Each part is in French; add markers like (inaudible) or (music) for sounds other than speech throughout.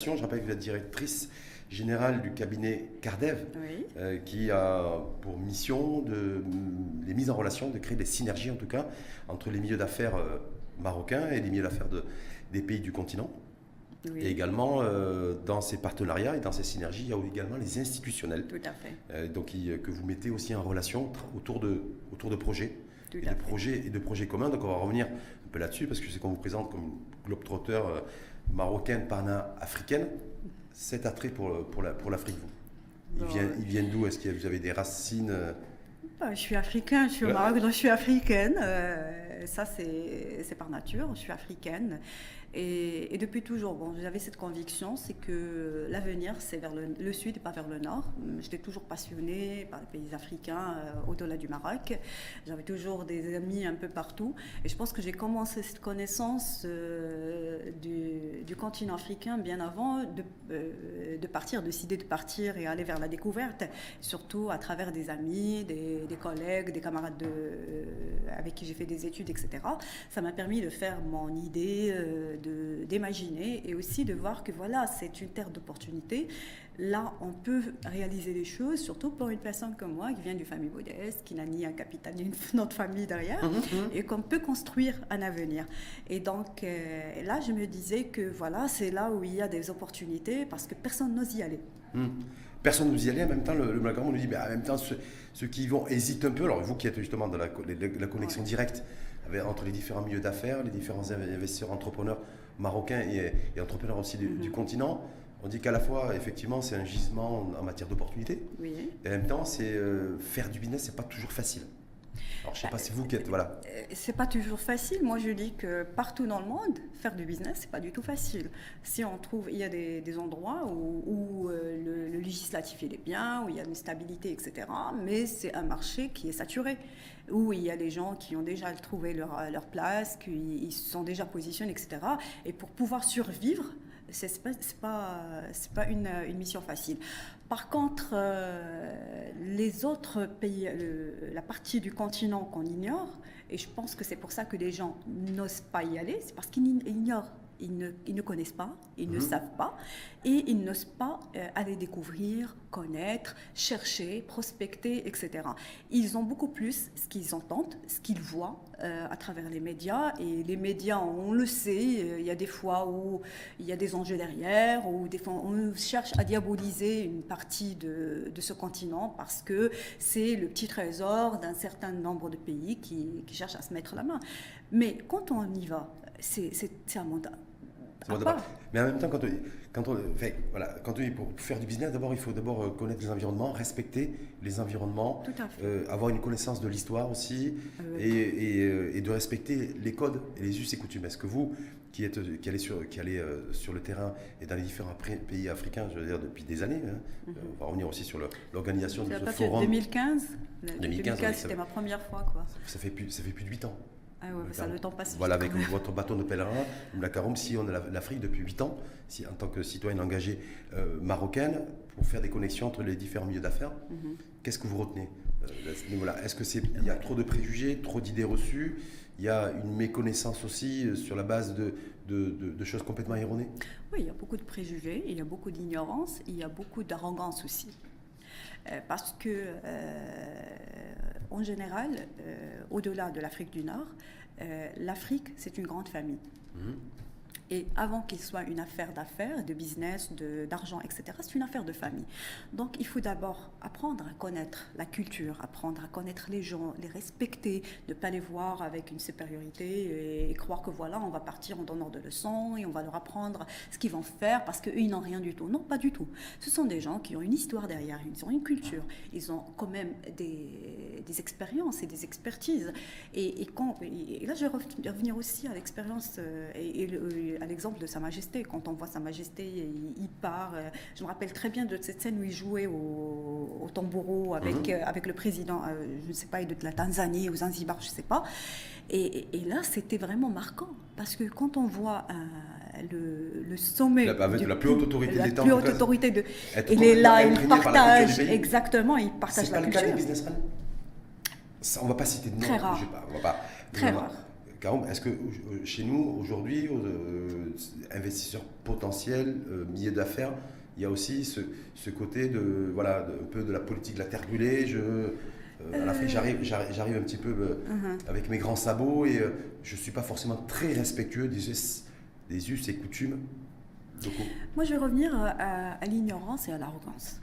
Je rappelle que vous êtes directrice générale du cabinet Cardev, euh, qui a pour mission de les mises en relation, de créer des synergies en tout cas entre les milieux d'affaires euh, marocains et les milieux d'affaires de, des pays du continent. Et également, euh, dans ces partenariats et dans ces synergies, il y a également les institutionnels. Tout à fait. donc, que vous mettez aussi en relation autour de, autour de projets. et de projets et de projets communs. Donc on va revenir un peu là-dessus parce que c'est qu'on vous présente comme globe-trotteur marocaine, pana-africaine, cet attrait pour, pour l'Afrique, vous Ils viennent, d'où? Est-ce que vous avez des racines euh? bah, Je suis africain, je suis au Maroc, donc je suis africaine. Euh, ça, c'est par nature, je suis africaine. Et, depuis toujours, bon, j'avais cette conviction, c'est que l'avenir, c'est vers le, sud et pas vers le nord. J'étais toujours passionnée par les pays africains euh, au-delà du Maroc. J'avais toujours des amis un peu partout. Et je pense que j'ai commencé cette connaissance euh, du, continent africain bien avant de, euh, de partir, de décider de partir et aller vers la découverte, surtout à travers des amis, des, collègues, des camarades de, avec qui j'ai fait des études, etc. Ça m'a permis de faire mon idée d'imaginer et aussi de voir que voilà, c'est une terre d'opportunités. Là, on peut réaliser les choses, surtout pour une personne comme moi qui vient d'une famille modeste, qui n'a ni un capital ni une (laughs) autre famille derrière, mhm, mhm. et qu'on peut construire un avenir. Et donc euh, là, je me disais que voilà, c'est là où il y a des opportunités parce que personne n'ose y aller. Personne n'ose y aller. En même temps, le, le nous dit, mais en même temps, ceux, qui y vont hésitent un peu. Alors, vous qui êtes justement dans la, la connexion directe entre les différents milieux d'affaires, les différents investisseurs, entrepreneurs marocains et, entrepreneurs aussi du, continent. On dit qu'à la fois, effectivement, c'est un gisement en matière d'opportunités. Oui. Et en même temps, c'est euh, faire du business, c'est pas toujours facile. Alors, je sais pas si vous qui êtes. Voilà. Euh, c'est pas toujours facile. Moi, je dis que partout dans le monde, faire du business, c'est pas du tout facile. Si on trouve, il y a des, endroits où, euh, le, législatif est bien, où il y a une stabilité, etc. Mais c'est un marché qui est saturé, où il y a des gens qui ont déjà trouvé leur, leur place, qui se sont déjà positionnés, etc. Et pour pouvoir survivre, c'est pas, pas, pas une, mission facile. Par contre, euh, les autres pays, la partie du continent qu'on ignore, et je pense que c'est pour ça que les gens n'osent pas y aller, c'est parce qu'ils ignorent ils ne, connaissent pas, ils ne mhm. savent pas, et ils n'osent pas euh, aller découvrir, connaître, chercher, prospecter, etc. Ils ont beaucoup plus ce qu'ils entendent, ce qu'ils voient euh, à travers les médias, et les médias, on le sait, euh, il y a des fois où il y a des enjeux derrière, ou des fois on cherche à diaboliser une partie de, ce continent parce que c'est le petit trésor d'un certain nombre de pays qui, qui cherchent à se mettre la main. Mais quand on y va, c'est un mais en même temps, quand on, quand on, voilà, quand on pour faire du business, d'abord, il faut d'abord euh, connaître les environnements, respecter les environnements, euh, avoir une connaissance de l'histoire aussi, et, euh, et, de respecter les codes et les us et coutumes. Est-ce que vous, qui, êtes, qui allez, sur, qui allez sur le terrain et dans les différents pays africains, je veux dire, depuis des années, hein, mhm. on va revenir aussi sur l'organisation de ce forum. 2015 2015, c'était ma première fois. Quoi. Ça, fait plus, ça fait plus de 8 ans. Ah ça, le temps passe Voilà, avec votre bâton de pèlerin, la Caroum, si on a l'Afrique depuis 8 ans, si, en tant que citoyenne engagée euh, marocaine, pour faire des connexions entre les différents milieux d'affaires, mhm. qu'est-ce que vous retenez euh, Est-ce que c'est il y a trop de préjugés, trop d'idées reçues? Il y a une méconnaissance aussi euh, sur la base de, de, de, choses complètement erronées? Oui, il y a beaucoup de préjugés, il y a beaucoup d'ignorance, il y a beaucoup d'arrogance aussi. parce que en général, euh, au-delà de l'Afrique du Nord, euh, l'Afrique, c'est une grande famille. Mhm. Et avant qu'il soit une affaire d'affaires, de business, d'argent, etc., c'est une affaire de famille. Donc il faut d'abord apprendre à connaître la culture, apprendre à connaître les gens, les respecter, ne pas les voir avec une supériorité et, croire que voilà, on va partir en donnant de leçons et on va leur apprendre ce qu'ils vont faire parce qu'eux, ils n'ont rien du tout. Non, pas du tout. Ce sont des gens qui ont une histoire derrière, ils ont une culture, ils ont quand même des, des expériences et des expertises. Et, quand, et là, je vais revenir aussi à l'expérience euh, et, et à l'exemple de Sa Majesté. Quand on voit Sa Majesté, il, part. Euh, je me rappelle très bien de cette scène où il jouait au, au tamboureau avec, mhm. euh, avec le président, euh, je ne sais pas, de la Tanzanie ou Zanzibar, je ne sais pas. Et, là, c'était vraiment marquant. Parce que quand on voit le, le, sommet. La, la plus haute autorité de l'État. La plus haute autorité de. Il est là, il partage. Exactement, il partage la culture. C'est pas le cas des businessmen? On ne va pas citer de nom. Très rare. Pas, on va pas, Très rare Caron, est-ce que chez nous, aujourd'hui, investisseurs potentiels, milliers d'affaires, il y a aussi ce, ce, côté de, voilà, un peu de la politique de la terre brûlée. Je, j'arrive, j'arrive un petit peu uh-huh. avec mes grands sabots et je ne suis pas forcément très respectueux des, des us et coutumes moi, je vais revenir euh, à, l'ignorance et à l'arrogance.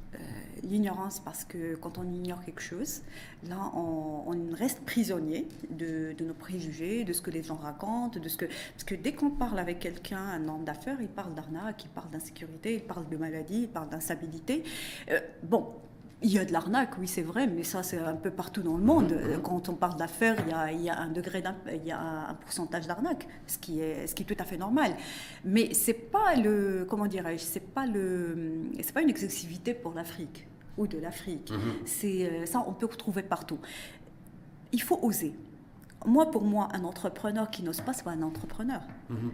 L'ignorance parce que quand on ignore quelque chose, là, on, reste prisonnier de, nos préjugés, de ce que les gens racontent, de ce que... Parce que dès qu'on parle avec quelqu'un, un homme d'affaires, il parle d'arnaque, il parle d'insécurité, il parle de maladie, il parle d'instabilité. Euh, bon, il y a de l'arnaque, oui, c'est vrai, mais ça, c'est un peu partout dans le monde. Mhm. Quand on parle d'affaires, il, y a un degré, il y a un pourcentage d'arnaque, ce qui est, ce qui est tout à fait normal. Mais c'est pas le, comment dirais-je, c'est pas le, c'est pas une exclusivité pour l'Afrique ou de l'Afrique. Mhm. C'est euh, ça, on peut retrouver partout. Il faut oser. Moi, pour moi, un entrepreneur qui n'ose pas, c'est pas un entrepreneur. Mhm.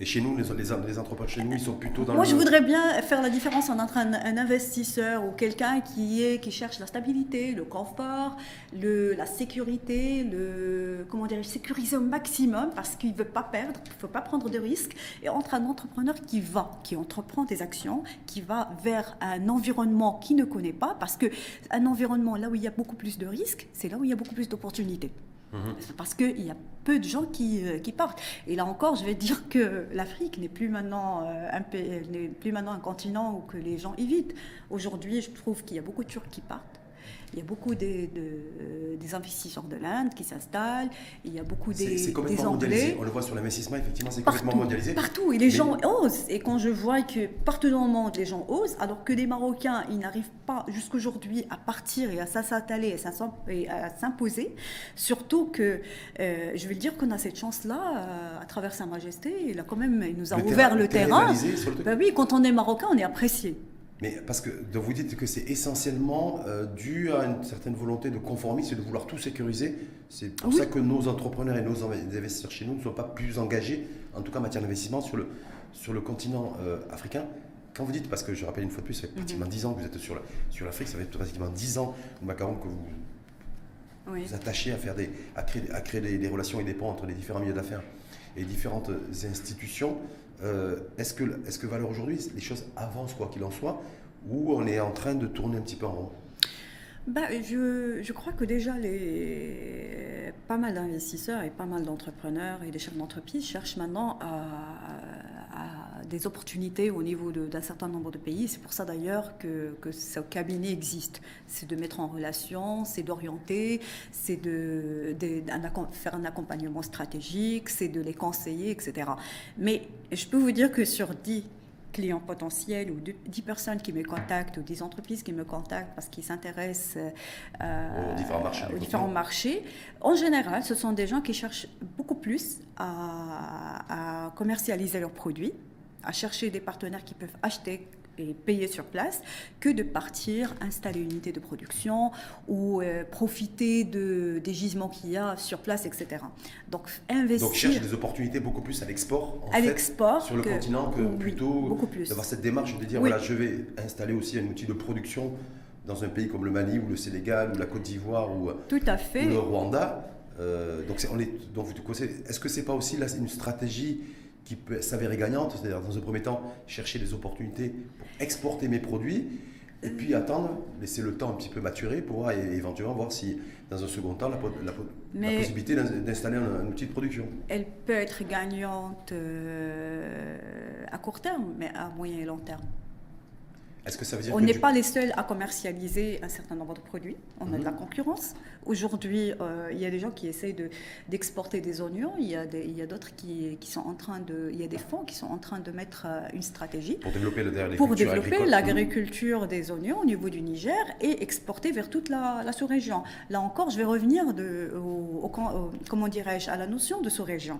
Et chez nous, les, les, entrepreneurs chez nous, ils sont plutôt dans Moi, je voudrais bien faire la différence entre un, investisseur ou quelqu'un qui, est, qui cherche la stabilité, le confort, le, la sécurité, le, comment dire, sécuriser au maximum parce qu'il ne veut pas perdre, il ne faut pas prendre de risques, et entre un entrepreneur qui va, qui entreprend des actions, qui va vers un environnement qu'il ne connaît pas, parce qu'un environnement là où il y a beaucoup plus de risques, c'est là où il y a beaucoup plus d'opportunités. Mhm. Parce qu'il y a peu de gens qui, euh, qui, partent. Et là encore, je vais dire que l'Afrique n'est plus, maintenant, euh, un continent où que les gens évitent. Aujourd'hui, je trouve qu'il y a beaucoup de Turcs qui partent. Il y a beaucoup des, des investisseurs de l'Inde qui s'installent. Il y a beaucoup des, c'est complètement Mondialisé. On le voit sur l'investissement, effectivement, c'est complètement mondialisé. Partout. Et les gens osent. Et quand je vois que partout dans le monde, les gens osent, alors que les Marocains, ils n'arrivent pas jusqu'aujourd'hui à partir et à s'installer et à s'imposer. Surtout que, euh, je vais le dire qu'on a cette chance-là, euh, à travers Sa Majesté, il, a quand même, il nous a ouvert le terrain. Ben oui, quand on est Marocain, on est apprécié. Mais parce que vous dites que c'est essentiellement euh, dû à une certaine volonté de conformisme et de vouloir tout sécuriser. C'est pour ça que nos entrepreneurs et nos investisseurs chez nous ne sont pas plus engagés, en tout cas en matière d'investissement, sur le, sur le continent euh, africain. Quand vous dites, parce que je rappelle une fois de plus, ça fait pratiquement 10 mhm. ans que vous êtes sur l'Afrique, sur ça fait pratiquement 10 ans, Macaron, que vous vous attachez à, faire des, à créer, à créer des, des relations et des ponts entre les différents milieux d'affaires et différentes institutions. Euh, est-ce que, est que valeur aujourd'hui, les choses avancent quoi qu'il en soit, ou on est en train de tourner un petit peu en rond? Bah, je, je, crois que déjà les, pas mal d'investisseurs et pas mal d'entrepreneurs et des chefs d'entreprise cherchent maintenant à, des opportunités au niveau d'un certain nombre de pays. C'est pour ça d'ailleurs que, que, ce cabinet existe. C'est de mettre en relation, c'est d'orienter, c'est de, de, faire un accompagnement stratégique, c'est de les conseiller, etc. Mais je peux vous dire que sur 10 clients potentiels ou 10 personnes qui me contactent ou 10 entreprises qui me contactent parce qu'ils s'intéressent euh, aux différents, marchés, aux différents marchés, en général, ce sont des gens qui cherchent beaucoup plus à, à commercialiser leurs produits, à chercher des partenaires qui peuvent acheter et payer sur place que de partir installer une unité de production ou euh, profiter de, des gisements qu'il y a sur place, etc. Donc investir. Donc chercher des opportunités beaucoup plus à l'export. À l'export. Sur le continent que plutôt d'avoir cette démarche de dire voilà, je vais installer aussi un outil de production dans un pays comme le Mali ou le Sénégal ou la Côte d'Ivoire ou, Tout à fait. le Rwanda. Euh, donc, on est, donc est-ce que c'est pas aussi là, une stratégie qui peut s'avérer gagnante, c'est-à-dire dans un premier temps chercher des opportunités pour exporter mes produits, et puis attendre, laisser le temps un petit peu maturer pour voir, et éventuellement voir si dans un second temps la, la, possibilité d'installer un, outil de production. Elle peut être gagnante euh, à court terme, mais à moyen et long terme. Est-ce que ça veut dire On n'est pas les seuls à commercialiser un certain nombre de produits. On a de la mhm. concurrence. Aujourd'hui, euh, il y a des gens qui essayent d'exporter des oignons. Il y a d'autres qui, qui, sont en train de. Il y a des fonds qui sont en train de mettre euh, une stratégie pour développer l'agriculture des oignons au niveau du Niger et exporter vers toute la, sous-région. Là encore, je vais revenir de, au, comment dirais-je à la notion de sous-région.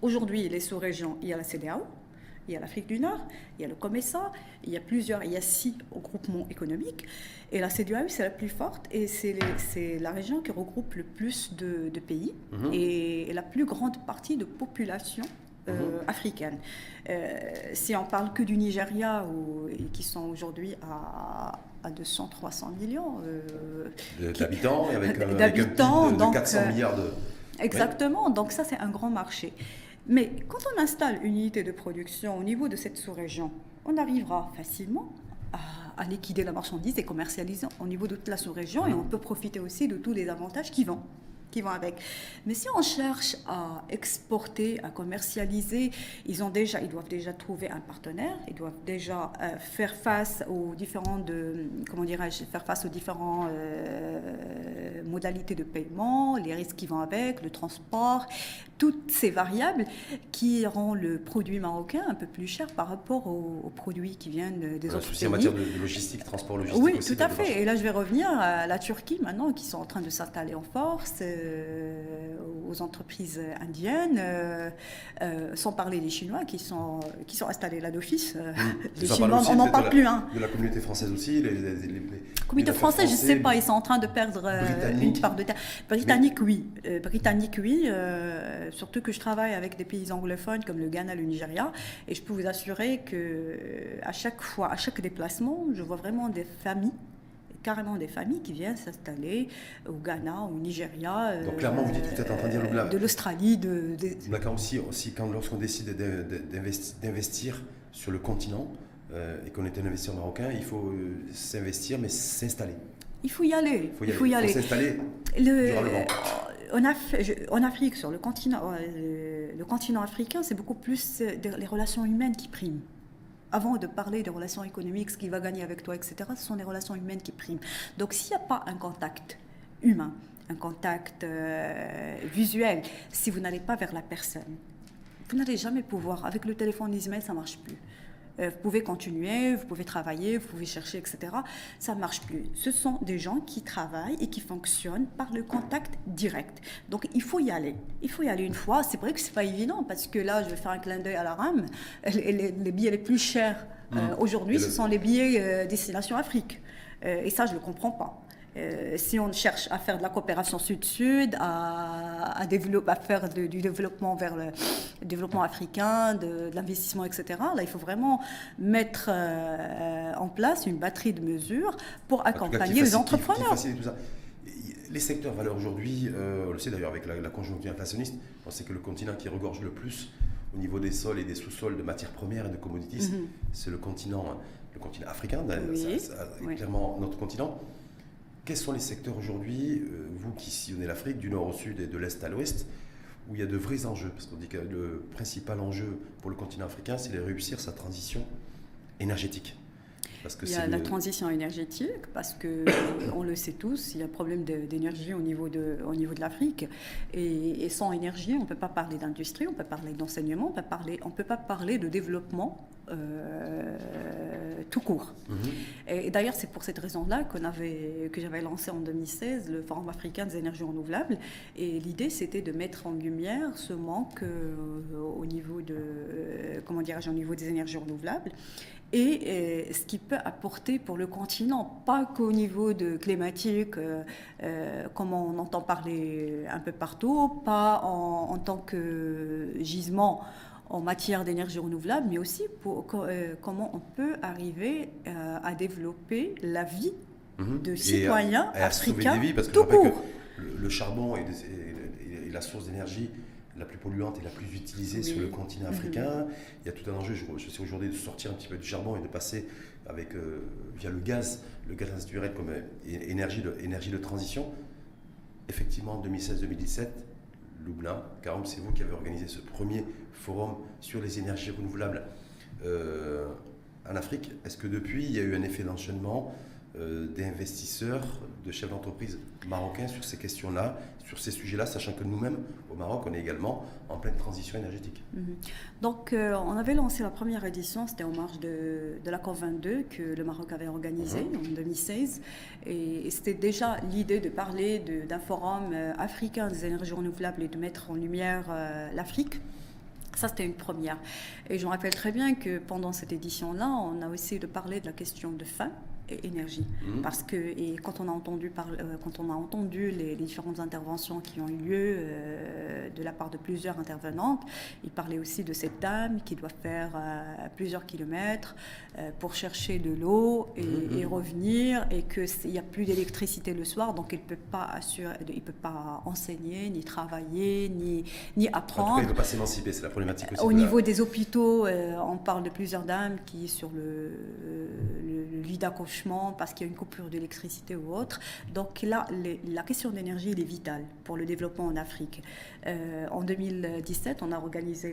Aujourd'hui, les sous-régions, il y a la CDAO, il y a l'Afrique du Nord, il y a le COMESA, il y a plusieurs, il y a six groupements économiques. Et la CEDEAO, c'est la plus forte et c'est la région qui regroupe le plus de, pays mhm. et, la plus grande partie de population euh, mhm. africaine. Euh, si on parle que du Nigeria, où, qui sont aujourd'hui à, à 200-300 millions euh, d'habitants, avec, (laughs) avec, un de, 400 milliards de Exactement. Donc ça, c'est un grand marché. Mais quand on installe une unité de production au niveau de cette sous-région, on arrivera facilement à, liquider la marchandise et commercialiser au niveau de toute la sous-région et on peut profiter aussi de tous les avantages qui vont qui vont avec. Mais si on cherche à exporter, à commercialiser, ils, ont déjà, ils doivent déjà trouver un partenaire, ils doivent déjà euh, faire face aux différents de, comment dirais-je, faire face aux différents euh, modalités de paiement, les risques qui vont avec, le transport, toutes ces variables qui rendent le produit marocain un peu plus cher par rapport aux, produits qui viennent des autres pays. en matière de, logistique, transport logistique. Oui, tout à fait. Et là, je vais revenir à la Turquie maintenant, qui sont en train de s'installer en force. Euh, aux entreprises indiennes, euh, euh, sans parler des Chinois qui sont, qui sont installés là d'office. Mmh. Les Chinois, on n'en parle plus. Hein. De la communauté française aussi. Les, communauté française, je ne sais pas, ils sont en train de perdre une part de terre. Britannique, oui. Britannique, oui. surtout que je travaille avec des pays anglophones comme le Ghana, le Nigeria, et je peux vous assurer que à chaque fois, à chaque déplacement, je vois vraiment des familles carrément des familles qui viennent s'installer au Ghana, au Nigeria. Donc clairement, vous dites que vous êtes en train de dire le De l'Australie, de... D'accord aussi, aussi quand lorsqu'on décide d'investir sur le continent euh, et qu'on est un investisseur marocain, il faut euh, s'investir mais s'installer. Il faut y aller. Il faut y aller. s'installer durablement. En, en, Afrique, sur le continent, euh, le continent africain, c'est beaucoup plus les relations humaines qui priment avant de parler des relations économiques, ce qu'il va gagner avec toi, etc., ce sont les relations humaines qui priment. Donc s'il n'y a pas un contact humain, un contact euh, visuel, si vous n'allez pas vers la personne, vous n'allez jamais pouvoir. Avec le téléphone, les emails, ça ne marche plus. Euh, vous pouvez continuer, vous pouvez travailler, vous pouvez chercher, etc. Ça ne marche plus. Ce sont des gens qui travaillent et qui fonctionnent par le contact direct. Donc il faut y aller. Il faut y aller une fois. C'est vrai que ce n'est pas évident parce que là, je vais faire un clin d'œil à la rame. Les, billets les plus chers euh, mmh. aujourd'hui, ce sont les billets euh, destination Afrique. et ça, je ne le comprends pas. Euh, si on cherche à faire de la coopération sud-sud, à, faire du développement vers le développement africain, de, l'investissement, etc., là, il faut vraiment mettre euh, en place une batterie de mesures pour accompagner les entrepreneurs. Les secteurs valeurs aujourd'hui, euh, on le sait d'ailleurs avec la, conjoncture inflationniste, on sait que le continent qui regorge le plus au niveau des sols et des sous-sols de matières premières et de commodities, mhm. c'est le continent, le continent africain, clairement notre continent. Quels sont les secteurs aujourd'hui, euh, vous qui sillonnez l'Afrique, du nord au sud et de l'est à l'ouest, où il y a de vrais enjeux? Parce qu'on dit que le principal enjeu pour le continent africain, c'est de réussir sa transition énergétique. Parce que il y a la transition énergétique, parce que on le sait tous, il y a un problème d'énergie au niveau de, au niveau de l'Afrique. Et, sans énergie, on ne peut pas parler d'industrie, on peut parler d'enseignement, on ne peut pas parler de développement euh, tout court. Mhm. Et, d'ailleurs, c'est pour cette raison-là qu'on avait, que j'avais lancé en 2016 le Forum africain des énergies renouvelables. Et l'idée, c'était de mettre en lumière ce manque euh, au niveau de, euh, comment dirais-je, au niveau des énergies renouvelables et, ce qui peut apporter pour le continent, pas qu'au niveau de climatique, comme on entend parler un peu partout, pas en, en tant que gisement en matière d'énergie renouvelable, mais aussi pour, euh, comment on peut arriver euh, à développer la vie mhm. de citoyens et à, africains des vies, parce que tout court. le, charbon est, la source d'énergie la plus polluante et la plus utilisée sur le continent mhm. africain. Il y a tout un enjeu, je, sais aujourd'hui, de sortir un petit peu du charbon et de passer avec, euh, via le gaz, le gaz naturel comme énergie de, énergie de transition. Effectivement, en 2016-2017, Karom, c'est vous qui avez organisé ce premier forum sur les énergies renouvelables euh, en Afrique. Est-ce que depuis, il y a eu un effet d'enchaînement? D'investisseurs, de chefs d'entreprise marocains sur ces questions-là, sur ces sujets-là, sachant que nous-mêmes, au Maroc, on est également en pleine transition énergétique. Mhm. Donc, euh, on avait lancé la première édition, c'était en marge de, de, la COP22 que le Maroc avait organisé mhm. en 2016. Et, c'était déjà l'idée de parler d'un forum africain des énergies renouvelables et de mettre en lumière l'Afrique. Ça, c'était une première. Et je me rappelle très bien que pendant cette édition-là, on a essayé de parler de la question de faim énergie. Mmh. Parce que et quand on a entendu par, quand on a entendu les, différentes interventions qui ont eu lieu de la part de plusieurs intervenantes, il parlait aussi de cette dame qui doit faire plusieurs kilomètres pour chercher de l'eau et, mmh, mmh. revenir et qu'il n'y a plus d'électricité le soir, donc il peut pas assurer, il peut pas enseigner ni travailler ni ni apprendre. il ne peut pas s'émanciper, c'est la problématique aussi. Au niveau des hôpitaux, on parle de plusieurs dames qui sur le, le, lit d'accouchement parce qu'il y a une coupure d'électricité ou autre. Donc là, la question d'énergie, elle est vitale pour le développement en Afrique. Euh, en 2017, on a organisé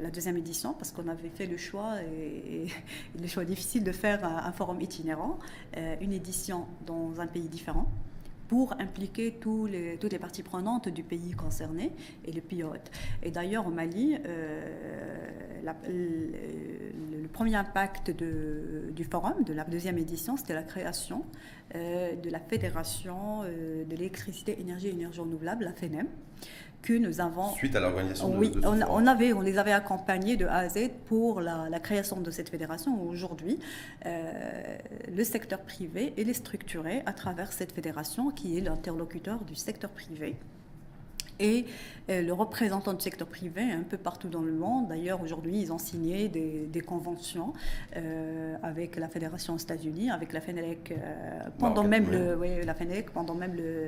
la deuxième édition parce qu'on avait fait le choix, et, (laughs) le choix difficile de faire un, forum itinérant, euh, une édition dans un pays différent pour impliquer toutes les parties prenantes du pays concerné et le pilote. Et d'ailleurs, au Mali, euh, le, premier impact du forum, de la deuxième édition, c'était la création euh, de la Fédération euh, de l'électricité, énergie et énergie renouvelable, la FENEM, que nous avons... Suite à l'organisation Oui, on, on, avait, on les avait accompagnés de A à Z pour la, création de cette fédération. Aujourd'hui, euh, le secteur privé est structuré à travers cette fédération qui est l'interlocuteur du secteur privé et euh, le représentant du secteur privé un peu partout dans le monde. D'ailleurs, aujourd'hui, ils ont signé des, conventions euh, avec la Fédération aux États-Unis, avec la FENELEC euh, pendant même le, la FENELEC pendant même le,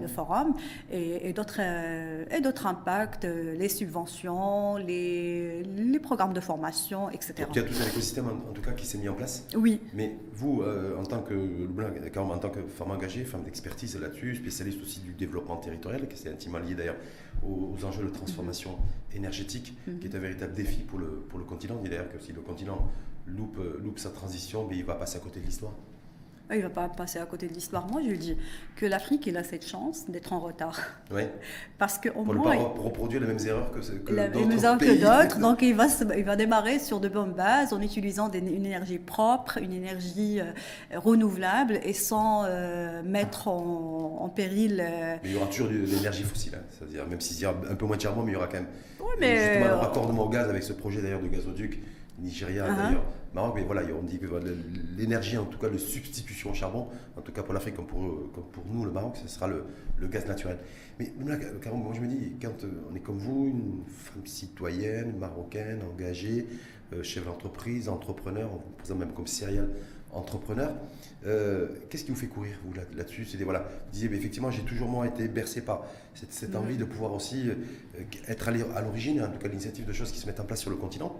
le forum. et, et d'autres et d'autres impacts, les subventions, les, les programmes de formation, etc. il y a tout un écosystème en, tout cas qui s'est mis en place. Oui. Mais vous, en tant que en tant que femme engagée, femme d'expertise là-dessus, spécialiste aussi du développement territorial, qui intimement lié d'ailleurs aux, enjeux de transformation énergétique, mhm. qui est un véritable défi pour le, pour le continent. Et d'ailleurs que si le continent loupe, loupe sa transition, mais il va passer à côté de l'histoire. Il ne va pas passer à côté de l'histoire. Moi, je dis que l'Afrique, il a cette chance d'être en retard. Oui. (laughs) Parce qu'au Pour moins. ne pas reproduire les mêmes erreurs que, que les mêmes erreurs que d'autres. Donc, il va, il va démarrer sur de bonnes bases en utilisant une énergie propre, une énergie euh, renouvelable et sans euh, mettre en, péril. Euh, mais il y aura toujours de l'énergie fossile. Hein. C'est-à-dire, même s'il y a un peu moins de charbon, mais il y aura quand même. Oui, mais. Justement, le raccordement au gaz avec ce projet d'ailleurs de gazoduc Nigeria uh-huh. d'ailleurs, Maroc, mais voilà, on dit que l'énergie, en tout cas de substitution au charbon, en tout cas pour l'Afrique comme pour, pour nous, le Maroc, ce sera le, le gaz naturel. Mais là, moi je me dis, quand euh, on est comme vous, une femme citoyenne, marocaine, engagée, euh, chef d'entreprise, entrepreneur, on vous présente même comme serial entrepreneur, euh, qu'est-ce qui vous fait courir vous là-dessus? C'est voilà, vous disiez, mais effectivement, j'ai toujours moi été bercé par cette, cette envie de pouvoir aussi être à l'origine, en tout cas l'initiative de choses qui se mettent en place sur le continent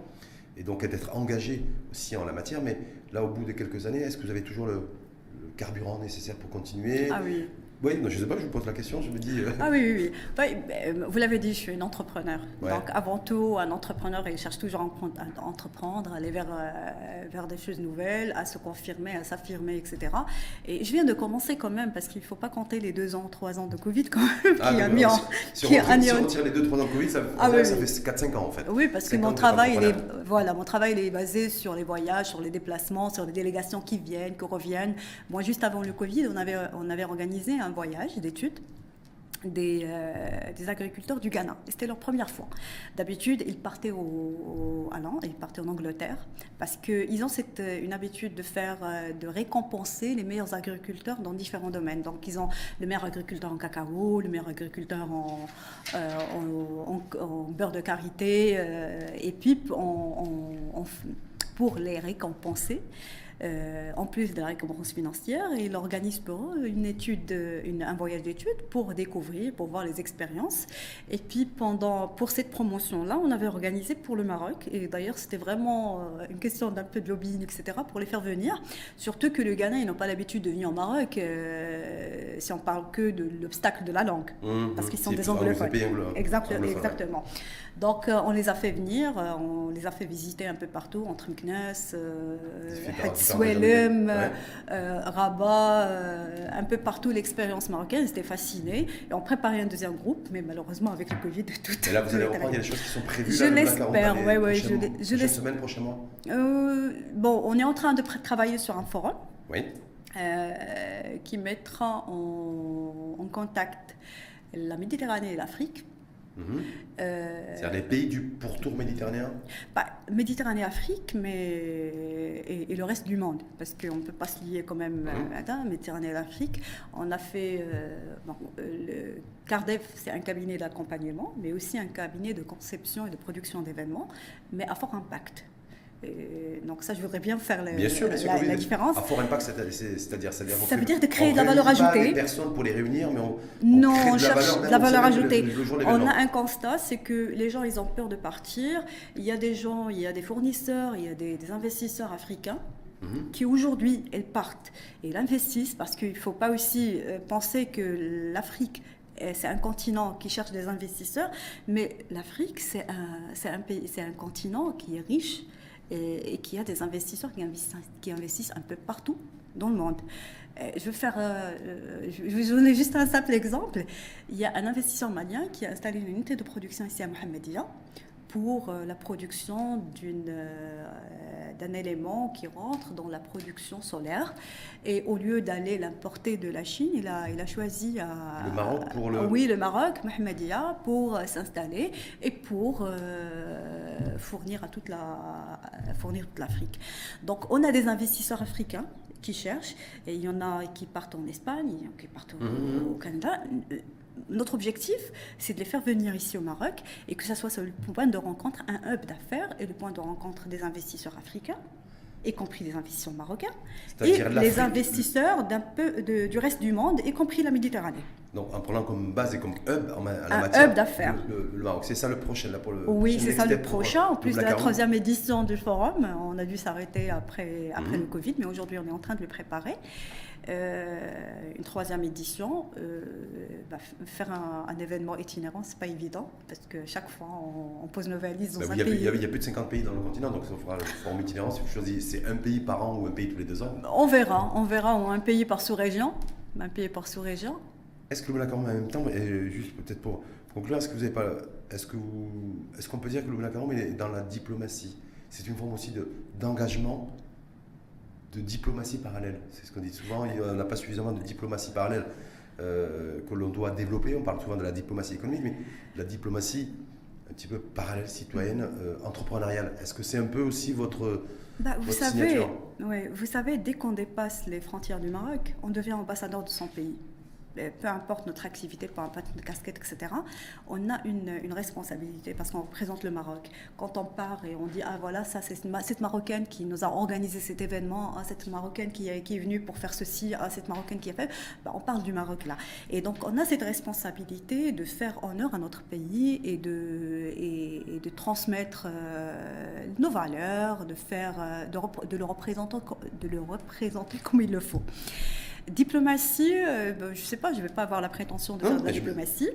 et donc d'être engagé aussi en la matière. Mais là, au bout de quelques années, est-ce que vous avez toujours le, carburant nécessaire pour continuer? Ah oui. Oui, je ne sais pas, je vous pose la question, je me dis... Euh, ah oui, oui, oui. Euh, vous l'avez dit, je suis une entrepreneur. Donc avant tout, un entrepreneur, il cherche toujours à entreprendre, à aller vers, euh, vers des choses nouvelles, à se confirmer, à s'affirmer, etc. Et je viens de commencer quand même, parce qu'il ne faut pas compter les deux ans, trois ans de Covid quand même, ah, qui a mis en... Si, on, retire, les deux, trois ans de Covid, ça, ah ça fait 4-5 ans en fait. Oui, parce que mon travail, il est, voilà, mon travail il est basé sur les voyages, sur les déplacements, sur les délégations qui viennent, qui reviennent. Moi, juste avant le Covid, on avait, on avait organisé un voyage d'études des, euh, des, agriculteurs du Ghana. C'était leur première fois. D'habitude, ils partaient au, à ils partaient en Angleterre, parce qu'ils ont cette, euh, une habitude de faire, euh, de récompenser les meilleurs agriculteurs dans différents domaines. Donc, ils ont le meilleur agriculteur en cacao, le meilleur agriculteur en, en, beurre de karité, et puis pour les récompenser. Euh, en plus de la récompense financière, il organise pour eux une étude, une, un voyage d'études pour découvrir, pour voir les expériences. Et puis pendant, pour cette promotion-là, on avait organisé pour le Maroc, et d'ailleurs c'était vraiment euh, une question d'un peu de lobbying, etc., pour les faire venir. Surtout que le Ghana, ils n'ont pas l'habitude de venir au Maroc euh, si on parle que de l'obstacle de la langue, mmh, parce mmh. qu'ils sont des anglophones. Exactement, exactement. Donc on les a fait venir, on les a fait visiter un peu partout, entre Meknès, euh, euh, Rabat, euh, un peu partout l'expérience marocaine. Ils étaient fascinés. Et on préparait un deuxième groupe, mais malheureusement avec le Covid, tout. Et là, vous allez reprendre, il y a des choses qui sont prévues. Je l'espère, oui, oui. Je, je semaine prochainement euh, Bon, on est en train de travailler sur un forum. Oui. qui mettra en, en contact la Méditerranée et l'Afrique Mhm. C'est-à-dire les pays du pourtour méditerranéen bah, Méditerranée, Afrique, mais et, le reste du monde, parce qu'on ne peut pas se lier quand même mhm. à ça, Méditerranée et Afrique. On a fait, le Cardef, c'est un cabinet d'accompagnement, mais aussi un cabinet de conception et de production d'événements, mais à fort impact donc ça, je voudrais bien faire la, bien sûr, la, différence. À fort impact, c'est-à-dire ça veut dire de créer de la valeur ajoutée. Pas personnes pour les réunir, mais on, non, crée on cherche de la valeur, ajoutée. on a un constat, c'est que les gens, ils ont peur de partir. Il y a des gens, il y a des fournisseurs, il y a des, investisseurs africains mhm. qui aujourd'hui, elles partent et investissent parce qu'il ne faut pas aussi euh, penser que l'Afrique c'est un continent qui cherche des investisseurs, mais l'Afrique, c'est un, un, pays, un continent qui est riche, et, qui a des investisseurs qui investissent, un peu partout dans le monde. Je vais, faire, euh, je vais donner juste un simple exemple. Il y a un investisseur malien qui a installé une unité de production ici à Mohamedia pour euh, la production euh, d'un élément qui rentre dans la production solaire. Et au lieu d'aller l'importer de la Chine, il a, il a choisi le Maroc pour le... Oui, le Maroc, Mohamedia, pour s'installer et pour fournir à toute la fournir toute l'Afrique. Donc on a des investisseurs africains qui cherchent et il y en a qui partent en Espagne, qui partent au, mmh. Canada. Notre objectif, c'est de les faire venir ici au Maroc et que ça soit le point de rencontre, un hub d'affaires et le point de rencontre des investisseurs africains y compris des investisseurs marocains, et les investisseurs d'un peu du reste du monde, y compris la Méditerranée. Donc en prenant comme base et comme hub en, la un matière, hub d'affaires. Le, Maroc, c'est ça le prochain là pour le. Oui, c'est ça le prochain. En plus de la troisième édition du forum, on a dû s'arrêter après après mhm. le Covid, mais aujourd'hui on est en train de le préparer. Euh, une troisième édition, euh, bah, faire un, événement itinérant, c'est pas évident parce que chaque fois on, pose nos valises dans bah, un il y a pays. il y, a plus de 50 pays dans le continent, donc ça fera le forum itinérant. Si vous choisissez, c'est un pays par an ou un pays tous les deux ans. On verra, on verra ou un pays par sous-région, un pays par sous-région. Est-ce que le Black en même temps, et juste peut-être pour conclure, est-ce que vous avez pas, est-ce que vous, est-ce qu'on peut dire que le Black est dans la diplomatie? C'est une forme aussi de d'engagement de diplomatie parallèle. C'est ce qu'on dit souvent. Il n'y a pas suffisamment de diplomatie parallèle euh, que l'on doit développer. On parle souvent de la diplomatie économique, mais la diplomatie un petit peu parallèle, citoyenne, euh, entrepreneuriale. Est-ce que c'est un peu aussi votre, bah, vous savez, ouais, Vous savez, dès qu'on dépasse les frontières du Maroc, on devient ambassadeur de son pays peu importe notre activité, peu importe notre casquette, etc., on a une, responsabilité parce qu'on représente le Maroc. Quand on part et on dit, ah voilà, ça c'est cette Marocaine qui nous a organisé cet événement, ah, cette Marocaine qui, est, venue pour faire ceci, ah, cette Marocaine qui a fait, bah, on parle du Maroc là. Et donc on a cette responsabilité de faire honneur à notre pays et de, et, de transmettre euh, nos valeurs, de, faire, euh, de le représenter comme il le faut. Diplomatie, euh, ben, je ne sais pas, je ne vais pas avoir la prétention de faire de la diplomatie,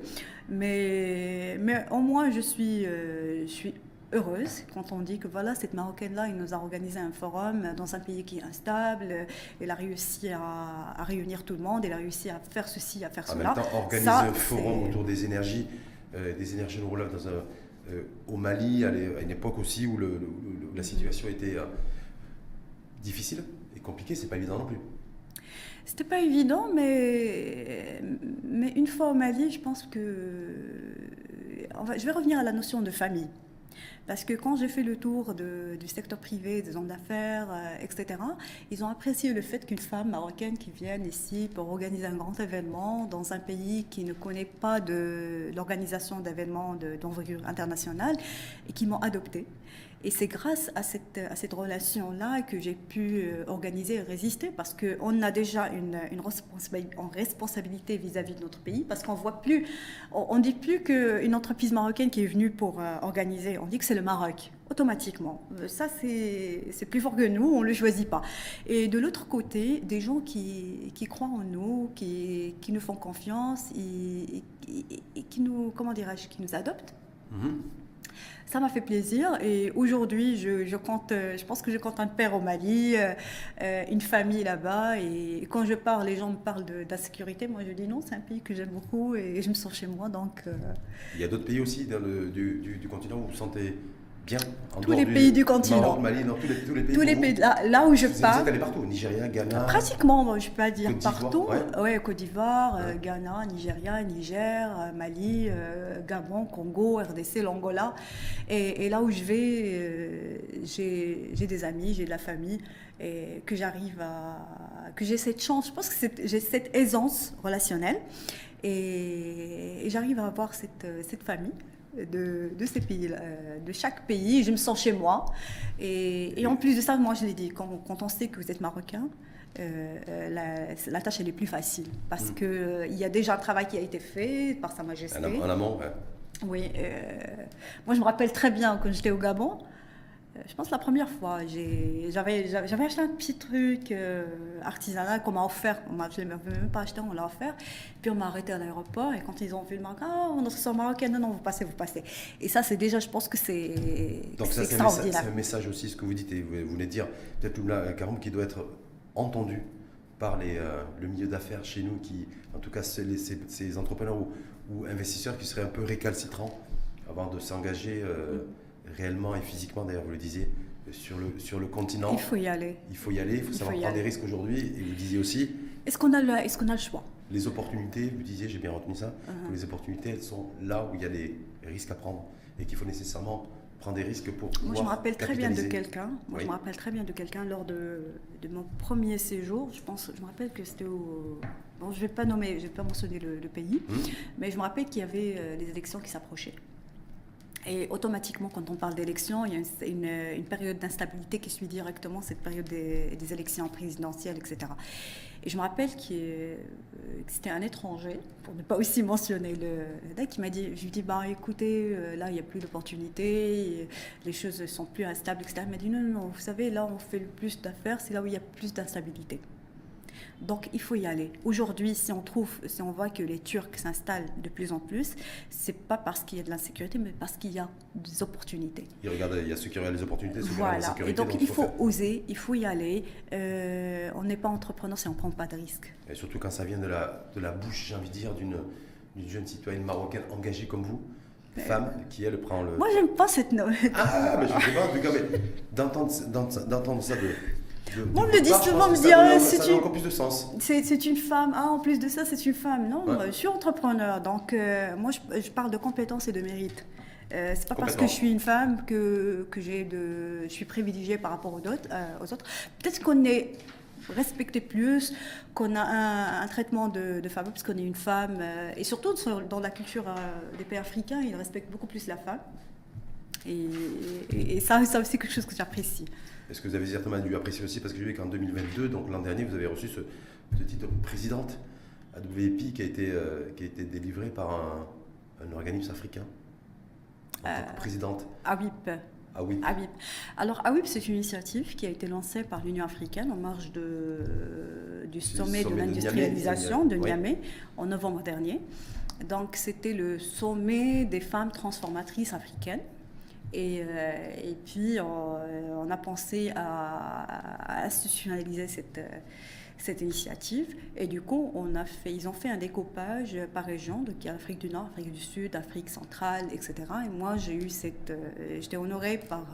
mais, mais au moins je suis, euh, je suis heureuse quand on dit que voilà, cette Marocaine-là, il nous a organisé un forum dans un pays qui est instable, elle a réussi à, réunir tout le monde, elle a réussi à faire ceci, à faire en cela. Même temps, organiser un forum autour des énergies, euh, des énergies renouvelables dans un, au Mali, à une époque aussi où le, la situation était difficile et compliquée, c'est pas évident non plus. C'était pas évident, mais, mais une fois au Mali, je pense que. je vais revenir à la notion de famille. Parce que quand j'ai fait le tour du secteur privé, des hommes d'affaires, euh, etc., ils ont apprécié le fait qu'une femme marocaine qui vienne ici pour organiser un grand événement dans un pays qui ne connaît pas de l'organisation d'événements d'envergure internationale et qui m'ont adoptée. Et c'est grâce à cette, à cette relation-là que j'ai pu euh, organiser et résister parce qu'on a déjà une, une responsabilité vis-à-vis de notre pays parce qu'on voit plus, on ne dit plus qu'une entreprise marocaine qui est venue pour euh, organiser, on dit que c'est le Maroc automatiquement. Euh, ça, c'est plus fort que nous, on ne le choisit pas. Et de l'autre côté, des gens qui, qui, croient en nous, qui, qui nous font confiance et, qui nous, comment dirais-je, qui nous adoptent. Mm-hmm. Ça m'a fait plaisir et aujourd'hui, je, compte, euh, je pense que je compte un père au Mali, euh, euh, une famille là-bas. Et quand je parle, les gens me parlent de, sécurité. Moi, je dis non, c'est un pays que j'aime beaucoup et je me sens chez moi. Donc, Il y a d'autres pays aussi dans le, du, du, continent où vous vous sentez bien en tous les pays du continent. Maroc, Mali, dans tous les, tous les pays. Tous les pays là, là, où je pars. Vous êtes allé partout, Nigeria, Ghana. Pratiquement, je peux pas dire partout. Ouais. Côte d'Ivoire, euh, Ghana, Nigeria, Niger, euh, Mali, euh, Gabon, Congo, RDC, l'Angola. Et, et, là où je vais, j'ai des amis, j'ai de la famille et que j'arrive à que j'ai cette chance. Je pense que j'ai cette aisance relationnelle et, et j'arrive à avoir cette, cette famille de, de, ces pays, euh, de chaque pays. Je me sens chez moi. Et, en plus de ça, moi, je l'ai dit, quand, quand, on sait que vous êtes marocain, euh, euh, la, tâche elle est plus facile parce mm. que qu'il y a déjà un travail qui a été fait par Sa Majesté. En amont, Oui. moi, je me rappelle très bien quand j'étais au Gabon. Euh, je pense la première fois, j'avais acheté un petit truc euh, artisanal qu'on m'a offert. je ne l'ai même pas acheté, on l'a offert. Puis on m'a arrêté à l'aéroport et quand ils ont vu le marque, ah, on est marocain, non, non, vous passez, vous passez. Et ça, c'est déjà, je pense que c'est Donc ça, c'est un, message aussi, ce que vous dites, et vous, venez de dire, peut-être Oumla Karoum, qui doit être entendu par les, euh, le milieu d'affaires chez nous, qui, en tout cas, ces, ces entrepreneurs ou, ou, investisseurs qui seraient un peu récalcitrants avant de s'engager réellement et physiquement, d'ailleurs, vous le disiez, sur le, sur le continent. Il faut y aller. Il faut y aller, il faut savoir prendre des risques aujourd'hui. Et vous disiez aussi. Est-ce qu'on a, le, est qu'on a le choix? Les opportunités, vous disiez, j'ai bien retenu ça, uh-huh. que les opportunités, elles sont là où il y a des risques à prendre et qu'il faut nécessairement prendre des risques pour. Moi, je me rappelle très bien de quelqu'un. Moi, je me rappelle très bien de quelqu'un lors de, de, mon premier séjour. Je pense, je me rappelle que c'était au. Bon, je vais pas nommer, je vais pas mentionner le, pays, hum. mais je me rappelle qu'il y avait euh, les élections qui s'approchaient. Et automatiquement, quand on parle d'élections, il y a une, période d'instabilité qui suit directement cette période des, élections présidentielles, etc. Et je me rappelle euh, que c'était un étranger, pour ne pas aussi mentionner le, qui m'a dit, je lui dis, bah écoutez, euh, là il n'y a plus d'opportunités, les choses sont plus instables, etc. Il m'a dit, non, non, non, vous savez, là on fait le plus d'affaires, c'est là où il y a plus d'instabilité. Donc il faut y aller. Aujourd'hui, si on trouve, si on voit que les Turcs s'installent de plus en plus, c'est pas parce qu'il y a de l'insécurité, mais parce qu'il y a des opportunités. Il regarde, il y a ceux qui regardent les opportunités, ceux qui voilà. regardent Et donc, il faut, oser, il faut y aller. Euh, on n'est pas entrepreneur si on ne prend pas de risques. Et surtout quand ça vient de la, de la bouche, j'ai envie de dire, d'une jeune citoyenne marocaine engagée comme vous femme qui elle prend le. Moi j'aime pas cette note. Ah, mais je (laughs) sais pas, en tout cas, mais d'entendre ça de, moi, me le dit souvent, me dit, ah, c'est une... encore plus de sens. C'est une femme. Ah, en plus de ça, c'est une femme. Non, je suis entrepreneur. Donc, euh, moi, je, parle de compétences et de mérite. Euh, c'est pas parce que je suis une femme que, que j'ai de, je suis privilégiée par rapport aux autres. Euh, aux autres. Peut-être qu'on est respecté plus, qu'on a un, traitement de, de faveur parce qu'on est une femme. Euh, et surtout dans la culture des pays africains, ils respectent beaucoup plus la femme. Et, et, et ça, ça aussi quelque chose que j'apprécie. Est-ce que vous avez certainement dû apprécier aussi Parce que j'ai vu qu'en 2022, donc l'an dernier, vous avez reçu ce, titre de présidente WIP qui a été, euh, qui a été délivré par un, organisme africain. En tant que euh, présidente. AWIP. AWIP. AWIP. Alors AWIP, c'est une initiative qui a été lancée par l'Union africaine en marge de, du sommet, de l'industrialisation de Niamey en novembre dernier. Donc c'était le sommet des femmes transformatrices africaines. Et, euh, et puis, on, a pensé à, institutionnaliser cette, cette initiative. Et du coup, on a fait, ils ont fait un découpage par région, donc il y a l'Afrique du Nord, Afrique du Sud, Afrique centrale, etc. Et moi, j'ai eu cette, euh, j'étais honorée par,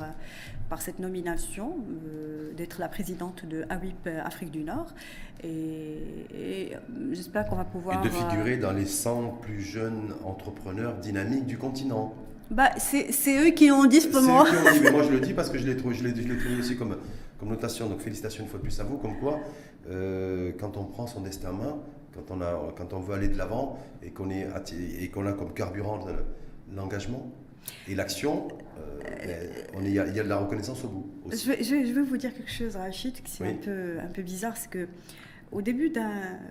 par cette nomination euh, d'être la présidente de AWIP Afrique du Nord. Et, j'espère qu'on va pouvoir... Et de figurer dans les 100 plus jeunes entrepreneurs dynamiques du continent. Bah, c'est eux qui ont dit pour moi. mais moi je le dis parce que je l'ai trouvé, je trouvé aussi comme, comme notation. Donc félicitations une fois de plus à vous. Comme quoi, euh, quand on prend son destin en main, quand on, a, quand on veut aller de l'avant et qu'on qu'on a comme carburant l'engagement et l'action, euh, il y, a de la reconnaissance au bout. Je, vais, je, vais, vous dire quelque chose, Rachid, qui c'est un, peu, un peu bizarre. C'est que au début,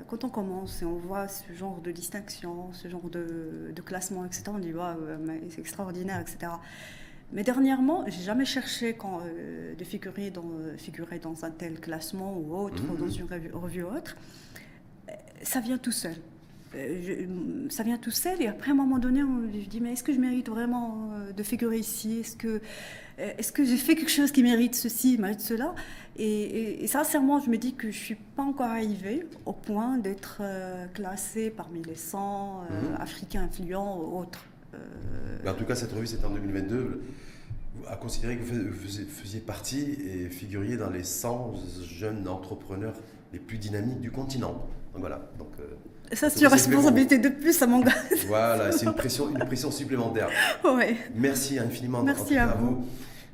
quand on commence et on voit ce genre de distinction, ce genre de, classement, etc., on dit c'est extraordinaire, etc. Mais dernièrement, j'ai jamais cherché quand, euh, de figurer dans, figurer dans un tel classement ou autre, ou dans mmh. une revue, ou autre. Ça vient tout seul. Euh, ça vient tout seul et après à un moment donné, on, je dis mais est-ce que je mérite vraiment euh, de figurer ici? Est-ce que, est-ce que j'ai fait quelque chose qui mérite ceci, mérite cela? Et, sincèrement, je me dis que je ne suis pas encore arrivée au point d'être euh, classée parmi les 100 euh, mhm. Africains influents ou autres. Euh. en tout cas, cette revue, c'est en 2022. à considérer que vous faisiez partie et figuriez dans les 100 jeunes entrepreneurs les plus dynamiques du continent. Donc voilà. Donc, ça, c'est une responsabilité de plus à mon gars. Voilà, (laughs) c'est une pression, une pression supplémentaire. Ouais. Merci infiniment. Merci à vous.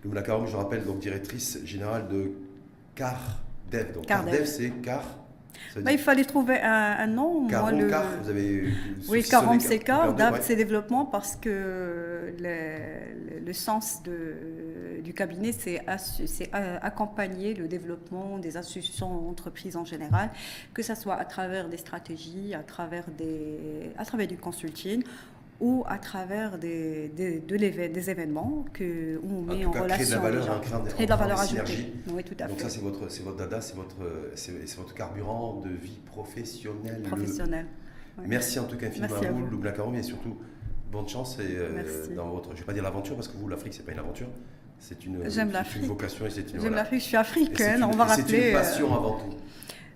vous. Caron, je rappelle, donc directrice générale de CarDev. Donc CarDev, c'est Car bah, il fallait trouver un, nom. Car, le... car, vous avez. Oui, Caron, c'est car. DAV, c'est développement parce que le, le sens de, du cabinet, c'est accompagner le développement des institutions entreprises en général, que ce soit à travers des stratégies, à travers, des, à travers du consulting ou à travers des, des, de des événements que on met en, en relation. Créer de la valeur, créer de la valeur ajoutée. Oui, tout à Donc ça, c'est votre, c'est votre dada, c'est votre, c'est, votre carburant de vie professionnelle. Professionnelle. Merci en tout cas infiniment à vous, Caron, et surtout bonne chance et, euh, dans votre, je vais pas dire l'aventure parce que vous, l'Afrique, c'est pas une aventure. C'est une, une, vocation et c'est une. J'aime l'Afrique, je suis africaine, on va rappeler. C'est une passion avant tout.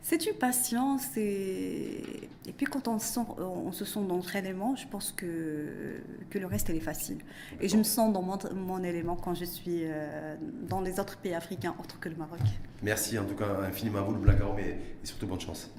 C'est une patience et, et puis quand on, sent, on se sent dans notre élément, je pense que, que le reste, elle est facile. Et je me sens dans mon, mon élément quand je suis euh, dans les autres pays africains autres que le Maroc. Merci en tout cas infiniment à vous, le Black et surtout bonne chance.